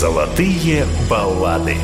Золотые баллады.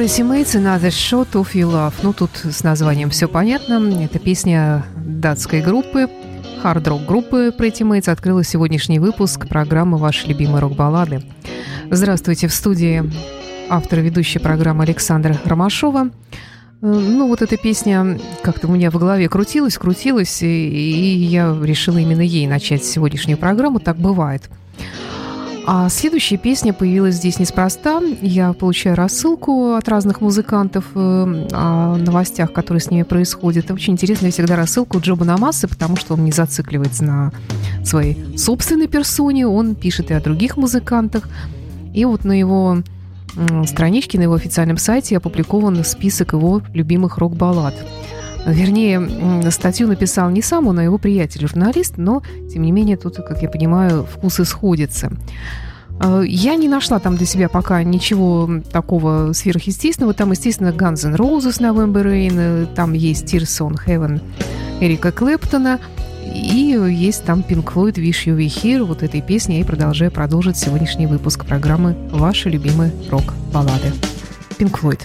Tracy Mates Another Shot of Your Love. Ну, тут с названием все понятно. Это песня датской группы, хард-рок группы Pretty Mates открыла сегодняшний выпуск программы «Ваши любимые рок-баллады». Здравствуйте, в студии автор ведущей программы Александра Ромашова. Ну, вот эта песня как-то у меня в голове крутилась, крутилась, и, и я решила именно ей начать сегодняшнюю программу. Так бывает – а следующая песня появилась здесь неспроста. Я получаю рассылку от разных музыкантов э, о новостях, которые с ними происходят. Очень интересно, я всегда рассылку Джоба Намасы, потому что он не зацикливается на своей собственной персоне, он пишет и о других музыкантах. И вот на его страничке, на его официальном сайте опубликован список его любимых рок-баллад. Вернее, статью написал не сам он, а его приятель, журналист, но, тем не менее, тут, как я понимаю, вкусы сходятся. Э, я не нашла там для себя пока ничего такого сверхъестественного. Там, естественно, Guns N' Roses November Rain, там есть Tears on Heaven Эрика Клэптона, и есть там Pink Floyd Wish You Were Here. Вот этой песни я и продолжаю продолжить сегодняшний выпуск программы «Ваши любимые рок-баллады». Pink Floyd.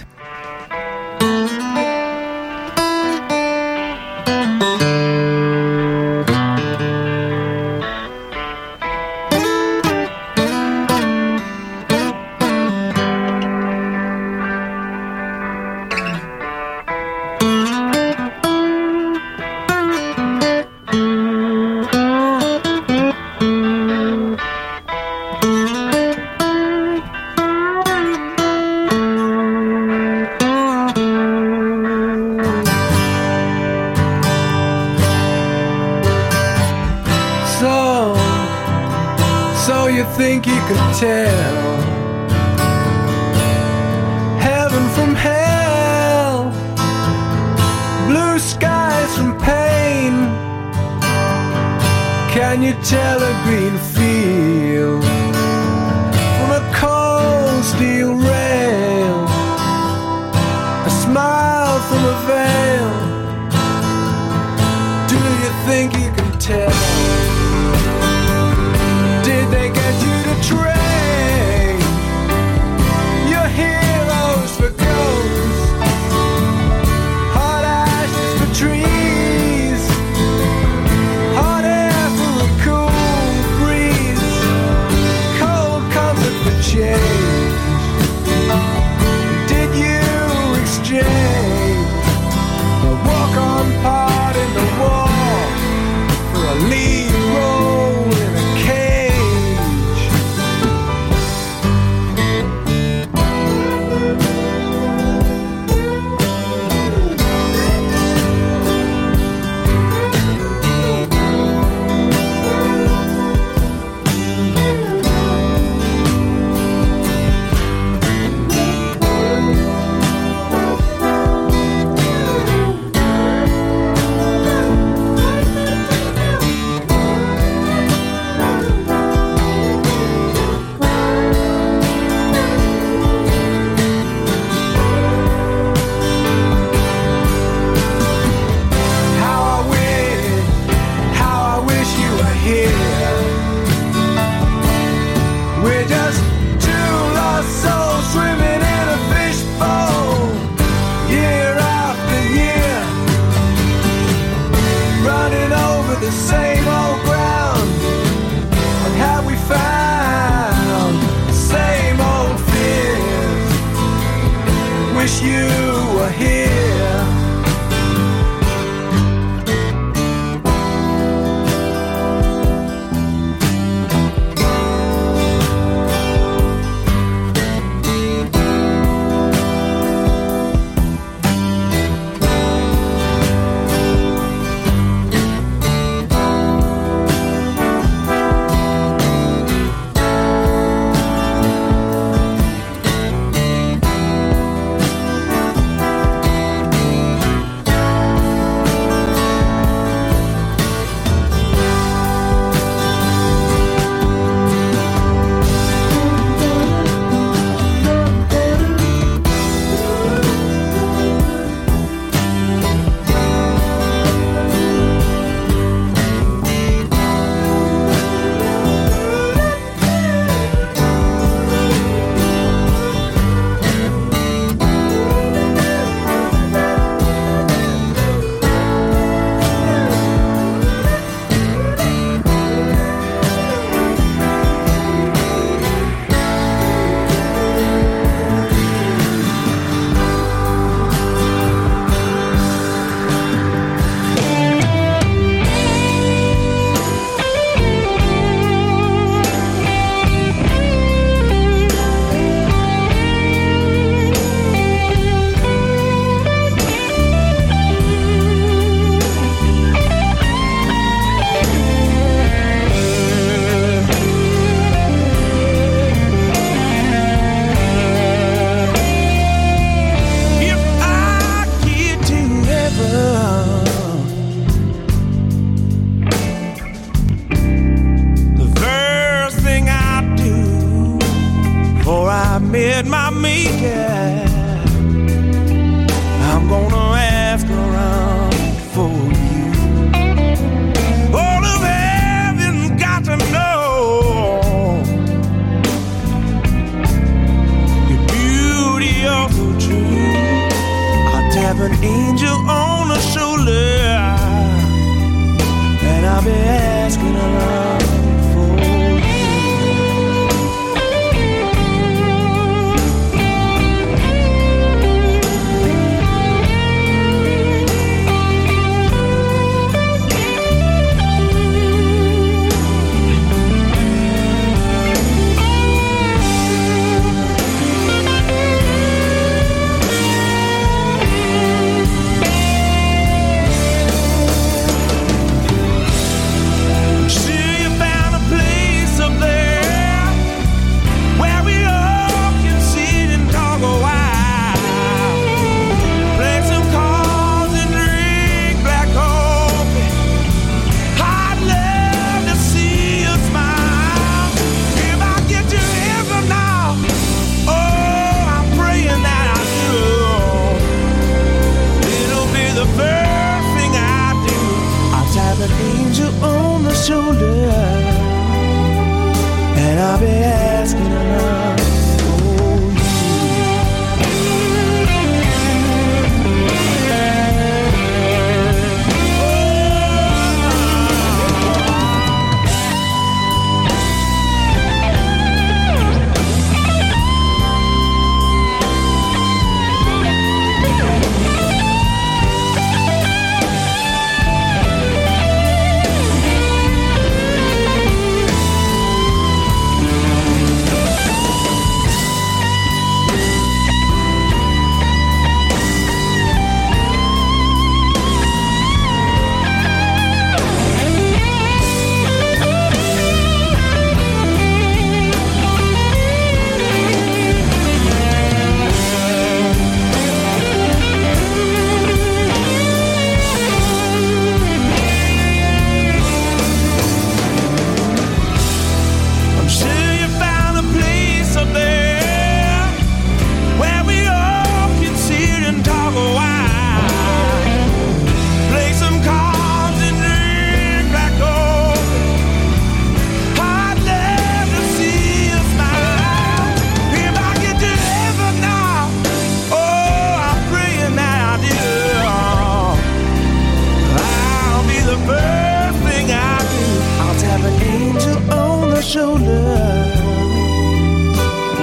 shoulder,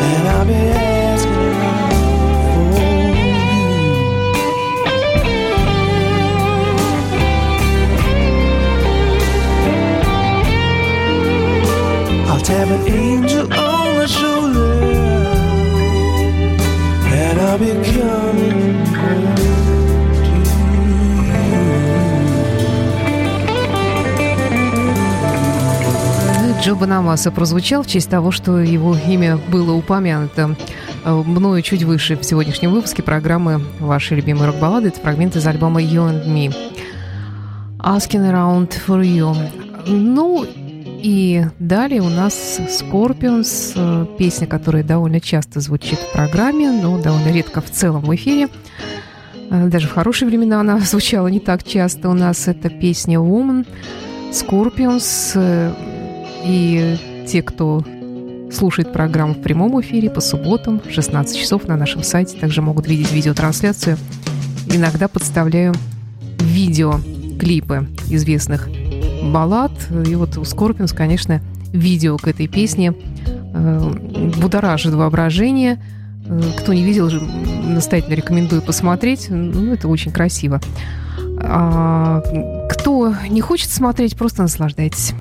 and I'll be. Банамаса прозвучал в честь того, что его имя было упомянуто э, мною чуть выше в сегодняшнем выпуске программы «Ваши любимые рок-баллады». Это фрагмент из альбома «You and Me». «Asking Around for You». Ну, и далее у нас «Scorpions», э, песня, которая довольно часто звучит в программе, но довольно редко в целом в эфире. Э, даже в хорошие времена она звучала не так часто. У нас это песня «Woman», «Scorpions», и те, кто слушает программу в прямом эфире по субботам в 16 часов на нашем сайте, также могут видеть видеотрансляцию. Иногда подставляю видео, клипы известных баллад. И вот у Скорпионс, конечно, видео к этой песне э, будоражит воображение. Э, кто не видел, настоятельно рекомендую посмотреть. Ну, это очень красиво. А, кто не хочет смотреть, просто наслаждайтесь.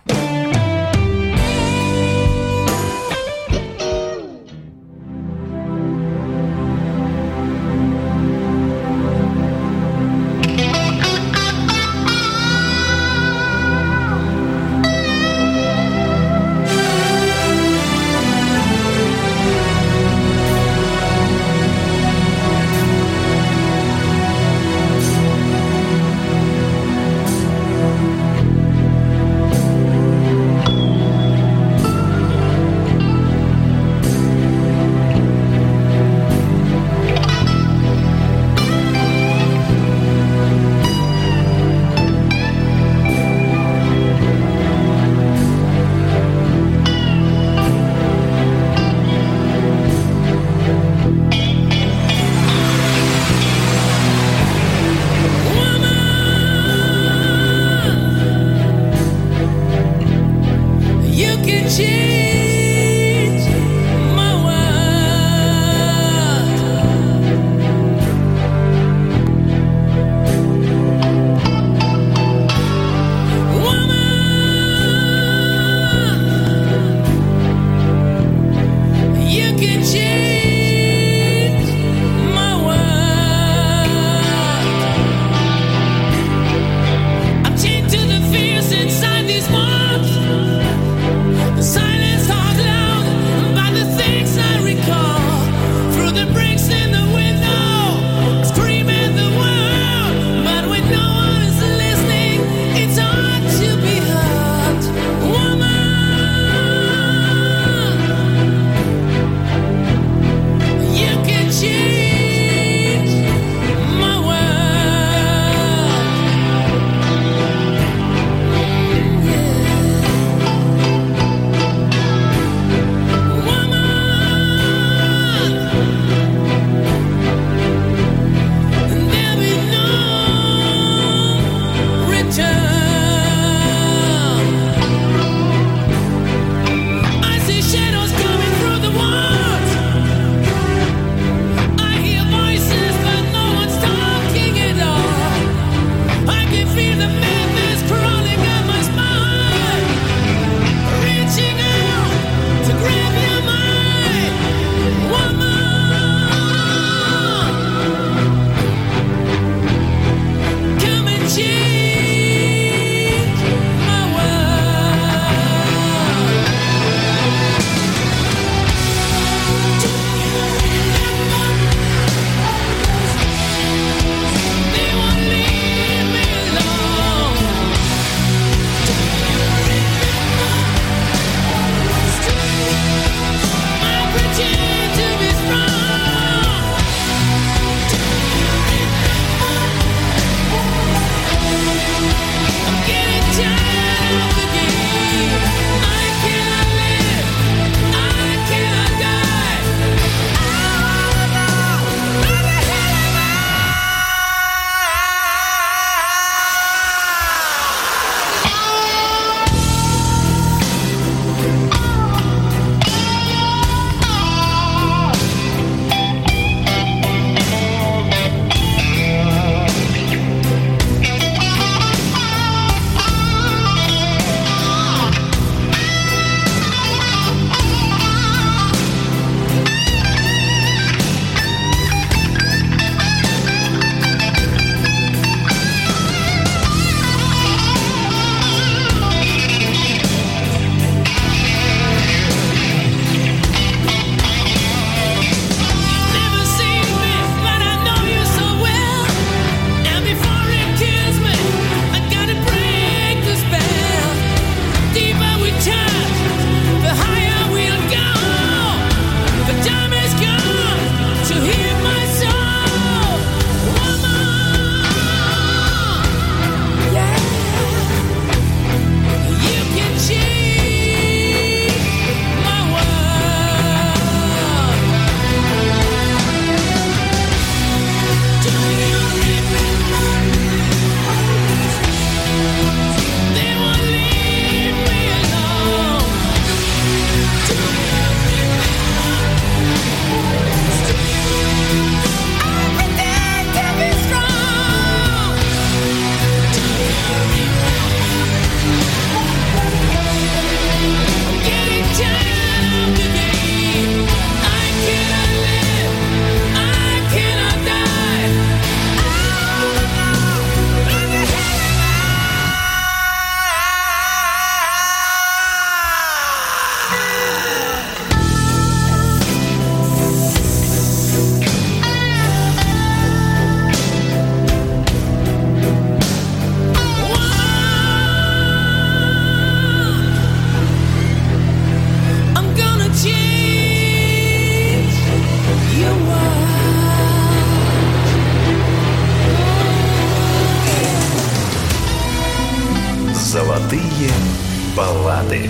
Баллады.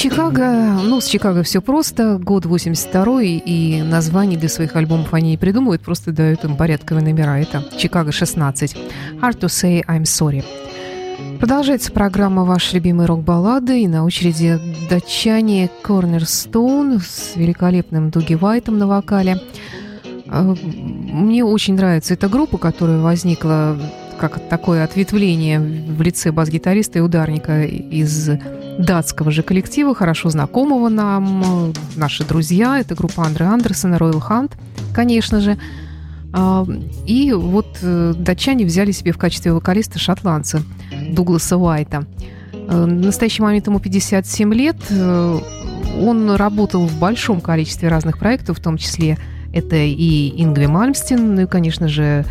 Чикаго, ну, с Чикаго все просто. Год 82 и название для своих альбомов они не придумывают, просто дают им порядковые номера. Это Чикаго 16. Hard to say I'm sorry. Продолжается программа «Ваши любимые рок-баллады» и на очереди датчане Cornerstone с великолепным Дуги Вайтом на вокале. Э, Мне очень нравится эта группа, которая возникла как такое ответвление в лице бас-гитариста и ударника из датского же коллектива, хорошо знакомого нам, наши друзья. Это группа Андре Андерсона, Ройл Хант, конечно же. А, И вот э, датчане взяли себе в качестве вокалиста шотландца Дугласа Уайта. Э, В настоящий момент ему 57 лет. Э, Он работал в большом количестве разных проектов, в том числе это и Ингви Мальмстин, ну и, конечно же,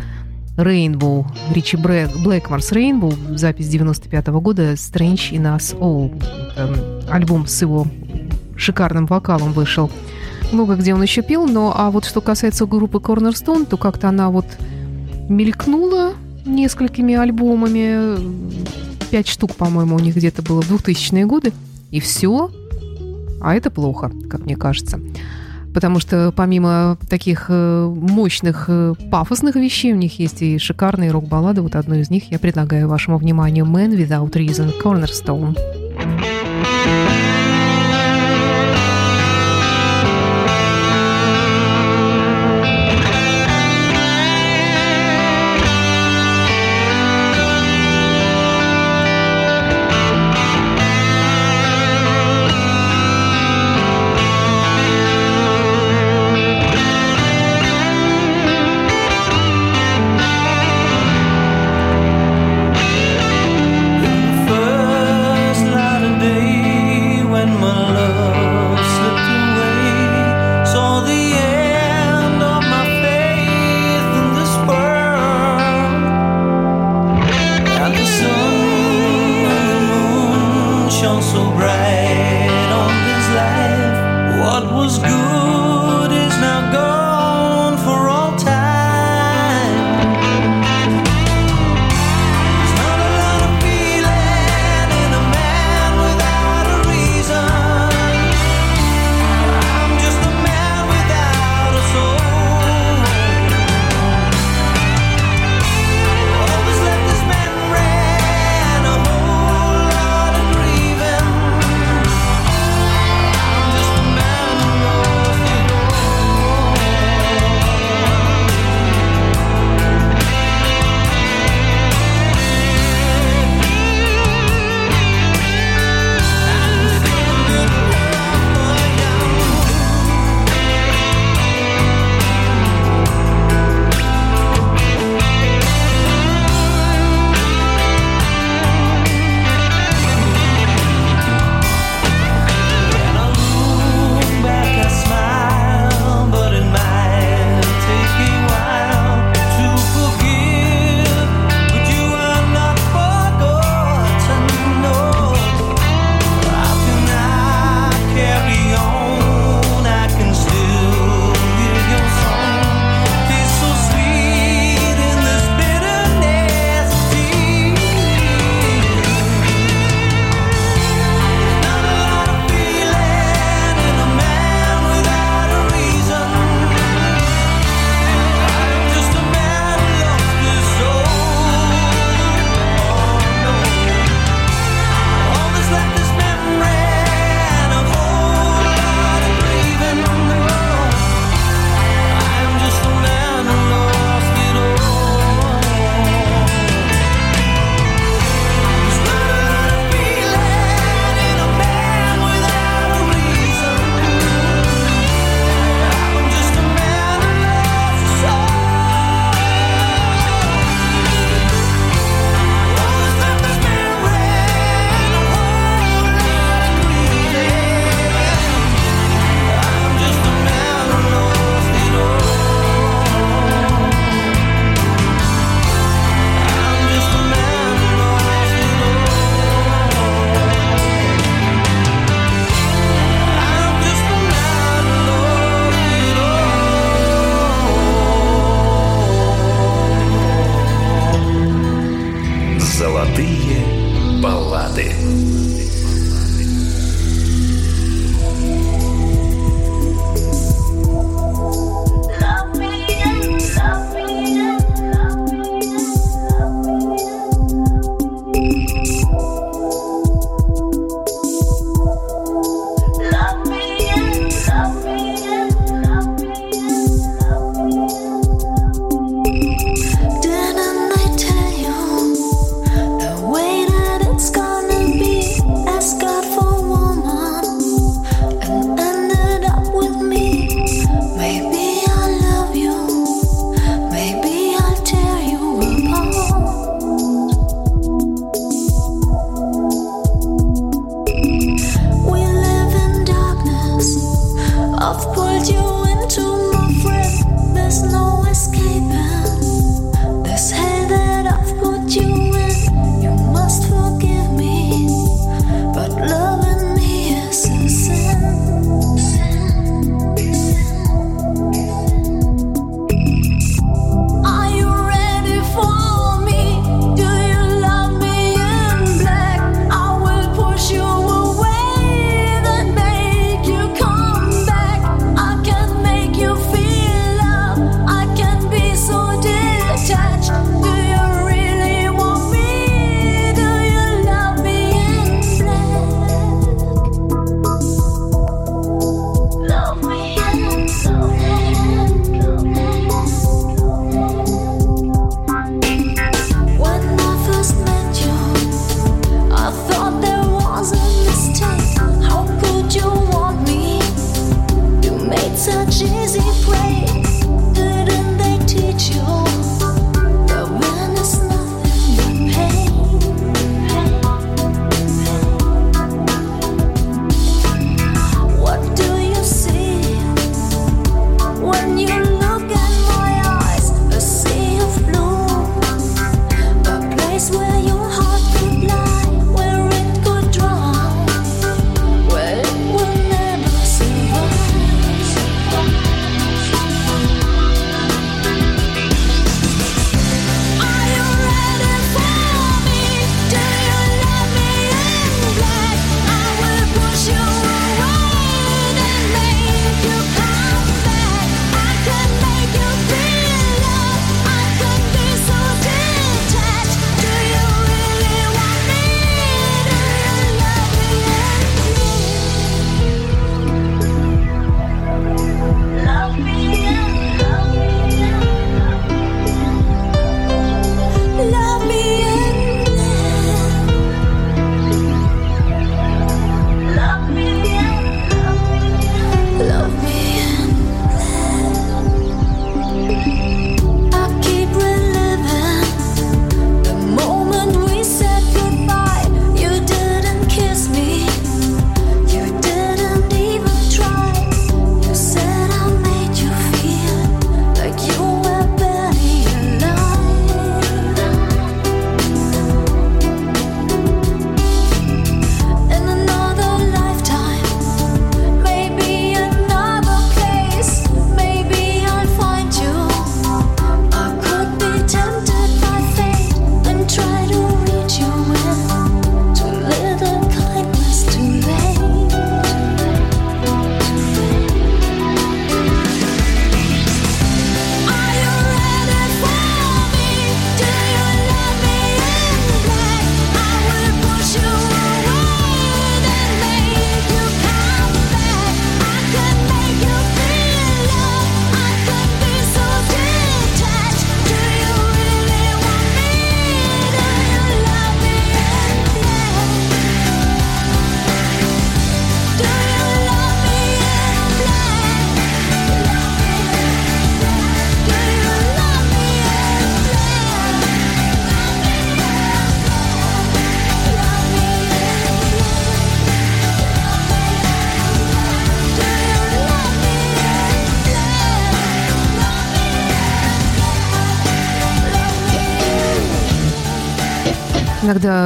Rainbow, Ричи Блэкморс Rainbow, запись 95 года Strange in Us All. Это альбом с его шикарным вокалом вышел. Много где он еще пел, но а вот что касается группы Cornerstone, то как-то она вот мелькнула несколькими альбомами. Пять штук, по-моему, у них где-то было в 2000-е годы. И все. А это плохо, как мне кажется. Потому что помимо таких э, мощных э, пафосных вещей, у них есть и шикарные рок-баллады. Вот одну из них я предлагаю вашему вниманию «Man Without Reason» Cornerstone. First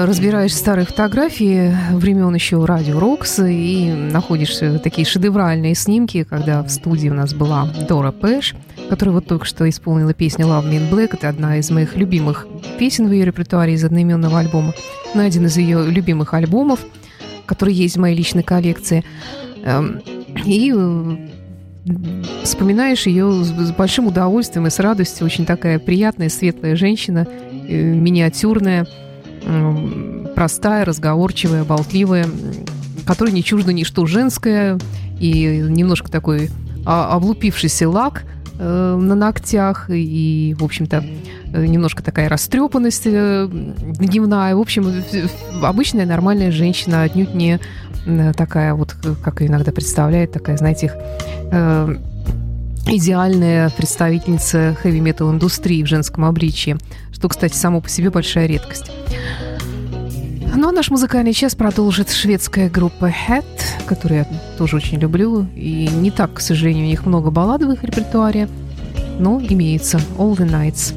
разбираешь старые фотографии времен еще радио Рокс и находишь такие шедевральные снимки, когда в студии у нас была Дора Пэш, которая вот только что исполнила песню Love Me in Black. Это одна из моих любимых песен в ее репертуаре из одноименного альбома. На один из ее любимых альбомов, который есть в моей личной коллекции. Эм, и э, вспоминаешь ее с большим удовольствием и с радостью. Очень такая приятная, светлая женщина, э, миниатюрная, простая, разговорчивая, болтливая, которой не чуждо ничто женское и немножко такой облупившийся лак э, на ногтях и, в общем-то, немножко такая растрепанность дневная. В общем, обычная нормальная женщина, отнюдь не такая вот, как иногда представляет, такая, знаете, их э, идеальная представительница хэви-метал индустрии в женском обличии, что, кстати, само по себе большая редкость. Ну а наш музыкальный час продолжит шведская группа Hat, которую я тоже очень люблю. И не так, к сожалению, у них много балладовых в репертуаре, но имеется All the Nights.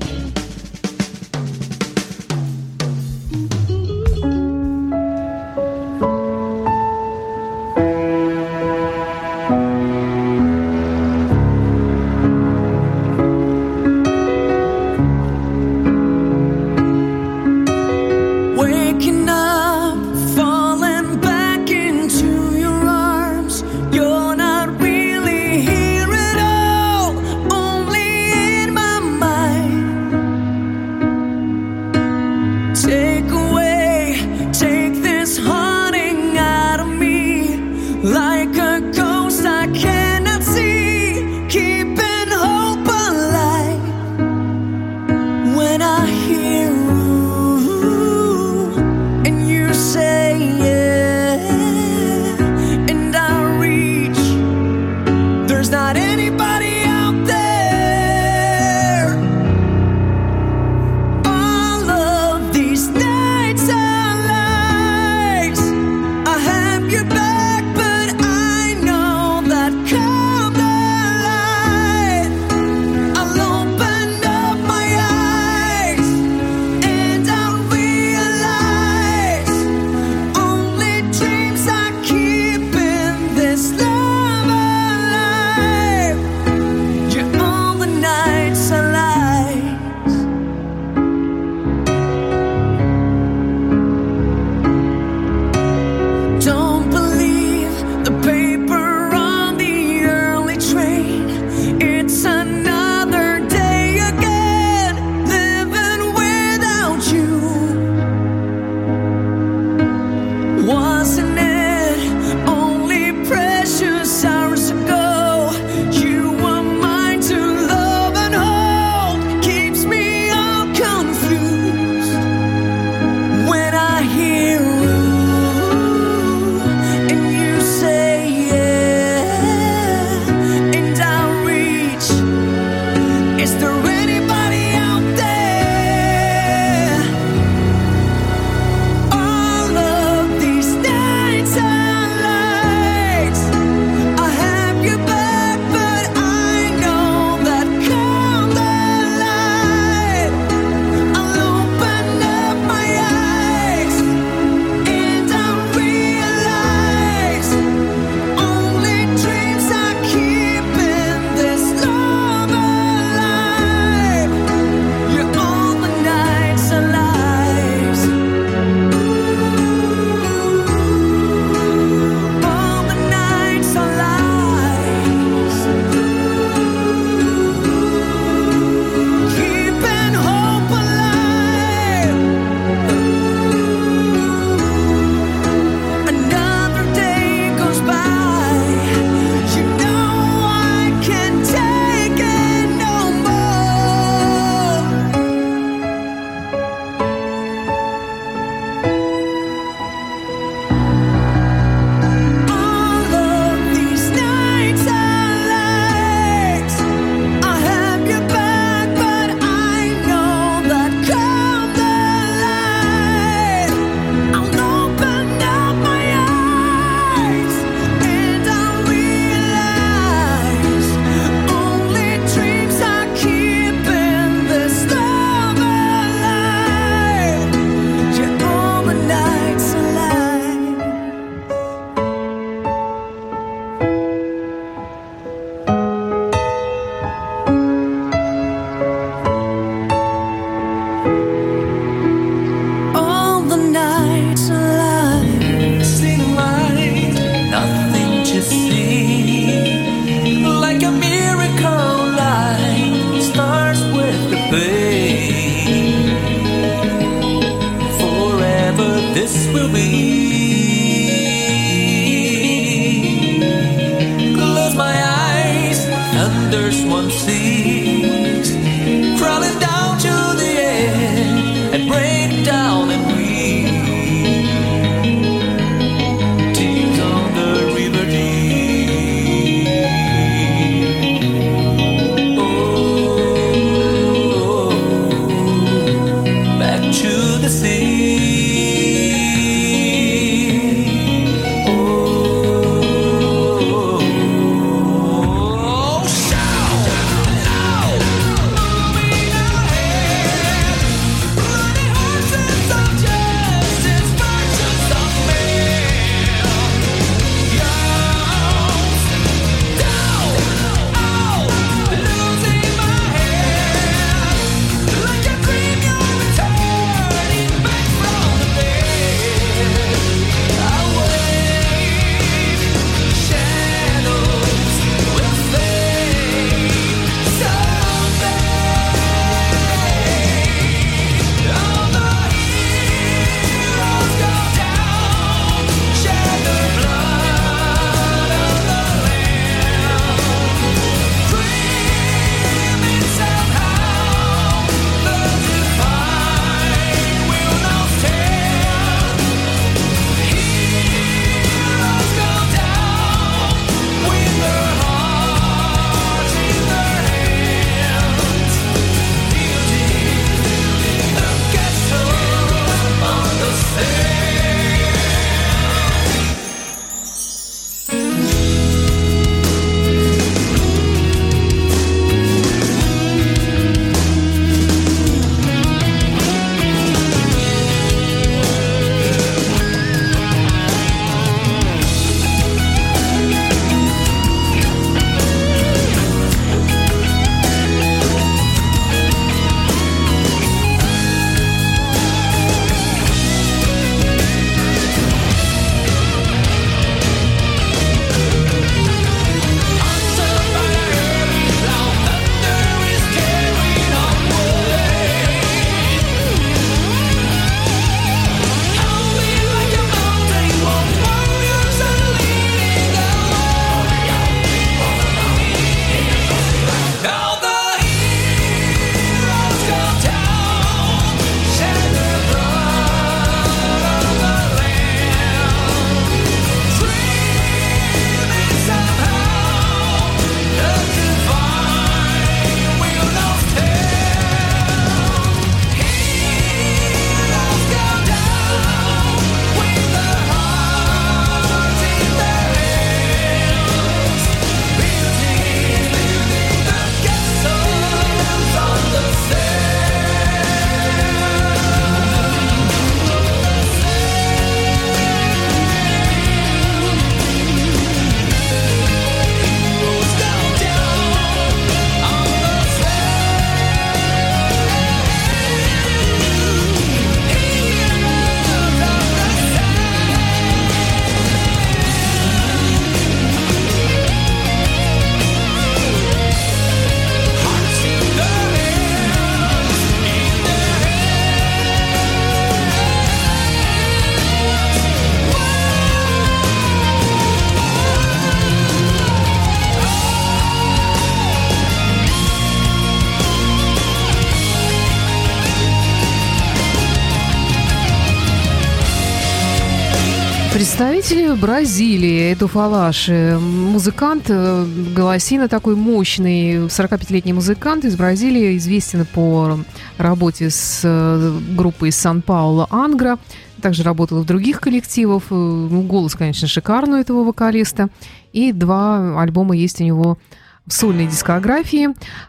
Представители Бразилии, Эду Фалаш, э, музыкант, э, голосина такой мощный, 45-летний музыкант из Бразилии, известен по работе с э, группой Сан-Пауло Ангра, также работал в других коллективах, Э, ну, голос, конечно, шикарный у этого вокалиста, и два альбома есть у него в сольной дискографии,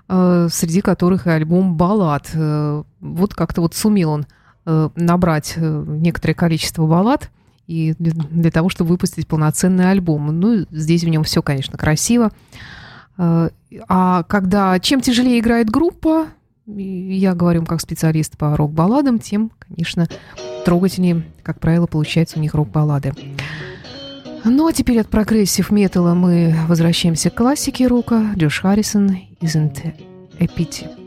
э, среди которых и альбом «Баллад». Э, Вот как-то вот сумел он э, набрать э, некоторое количество баллад и для, того, чтобы выпустить полноценный альбом. Ну, здесь в нем все, конечно, красиво. Э, А когда чем тяжелее играет группа, я говорю как специалист по рок-балладам, тем, конечно, трогательнее, как правило, получается у них рок-баллады. Ну а теперь от progressive металла мы возвращаемся к классике рока. Джордж Харрисон «Isn't a Pity».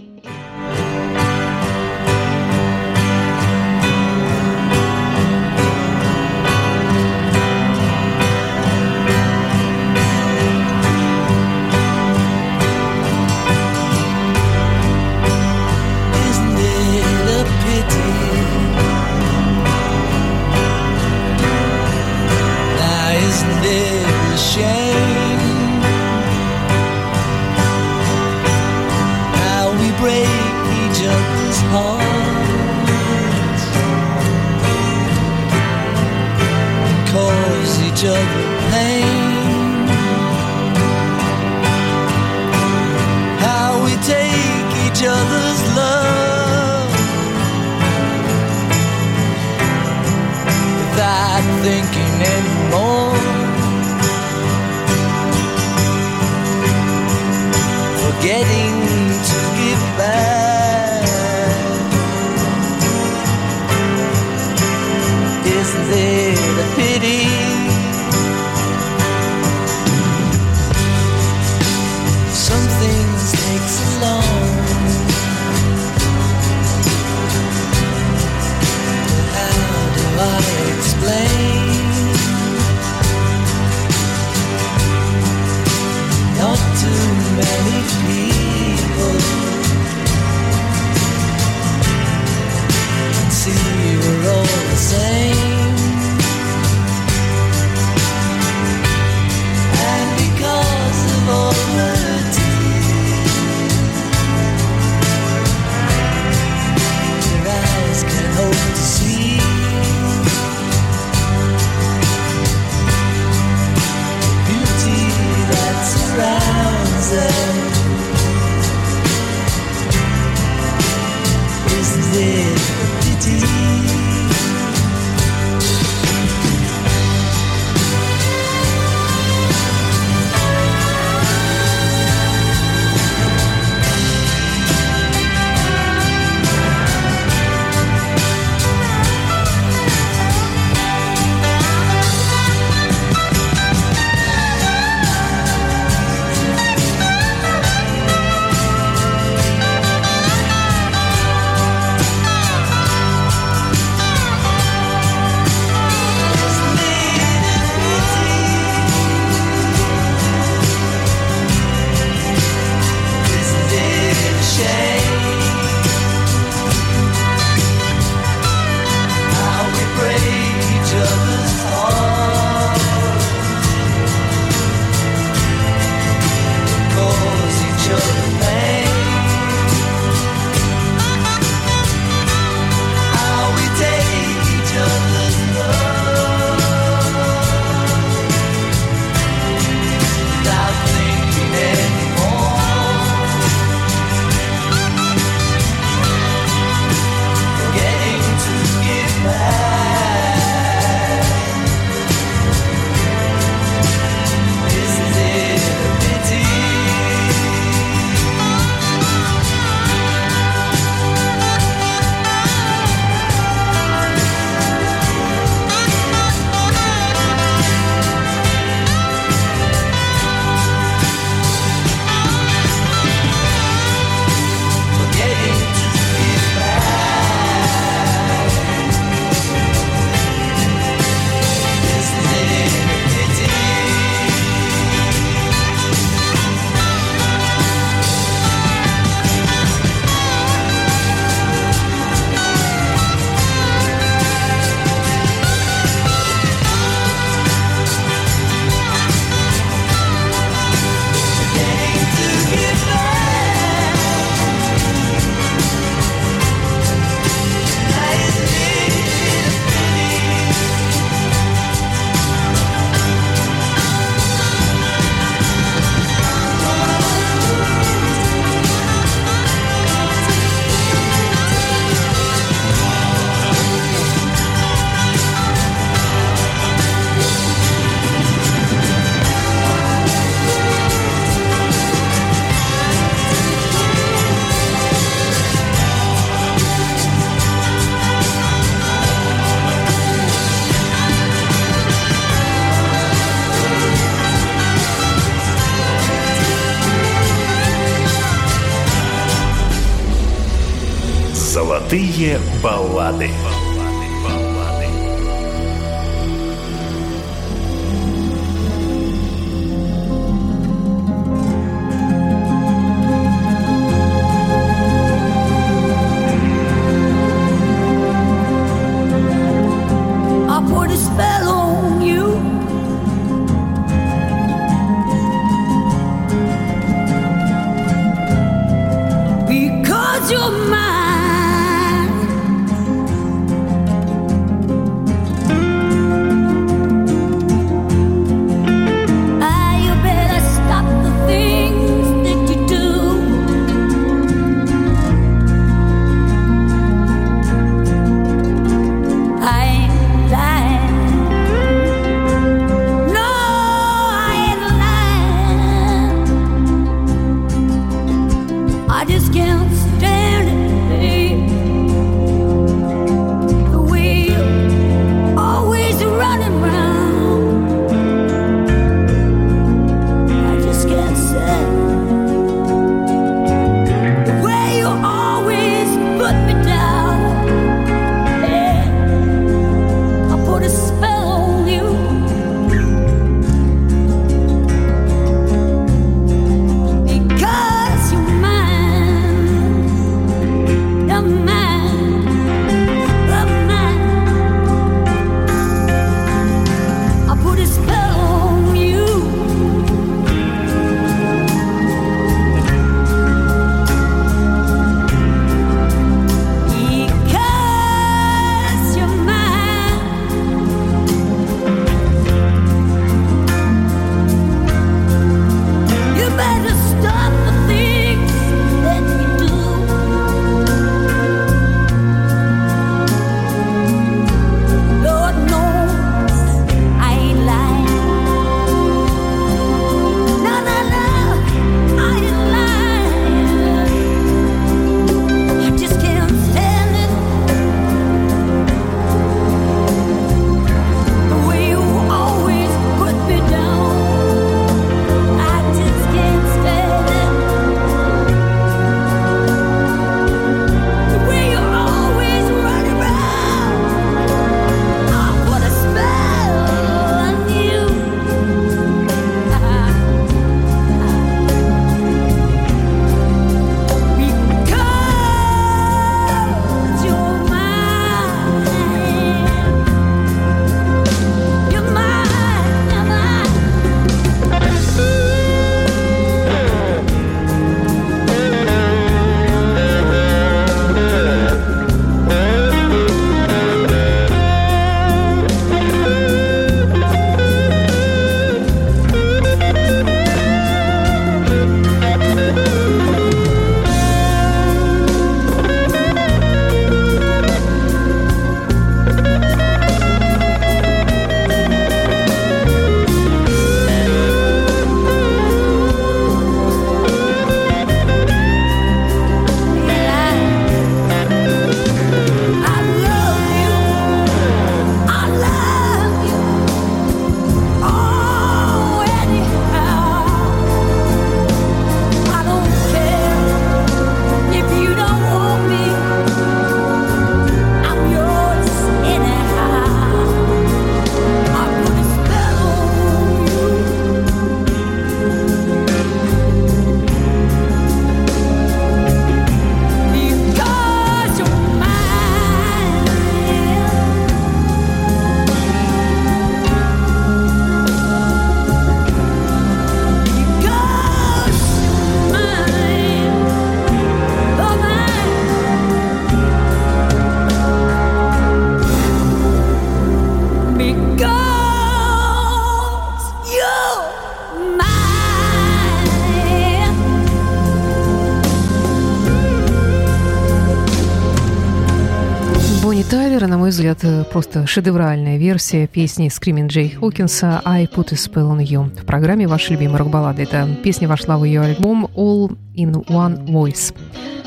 Просто шедевральная версия песни Скримин Джей Хокинса «I Put a Spell on You» в программе «Ваши любимые рок-баллады». Эта песня вошла в ее альбом «All in One Voice»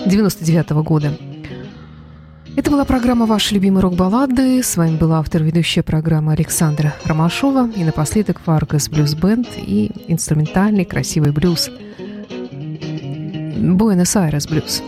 99 года. Это была программа «Ваши любимые рок-баллады». С вами была автор-ведущая программы Александра Ромашова. И напоследок Фаргас Блюз Бенд и инструментальный красивый блюз. Буэнос-Айрес блюз.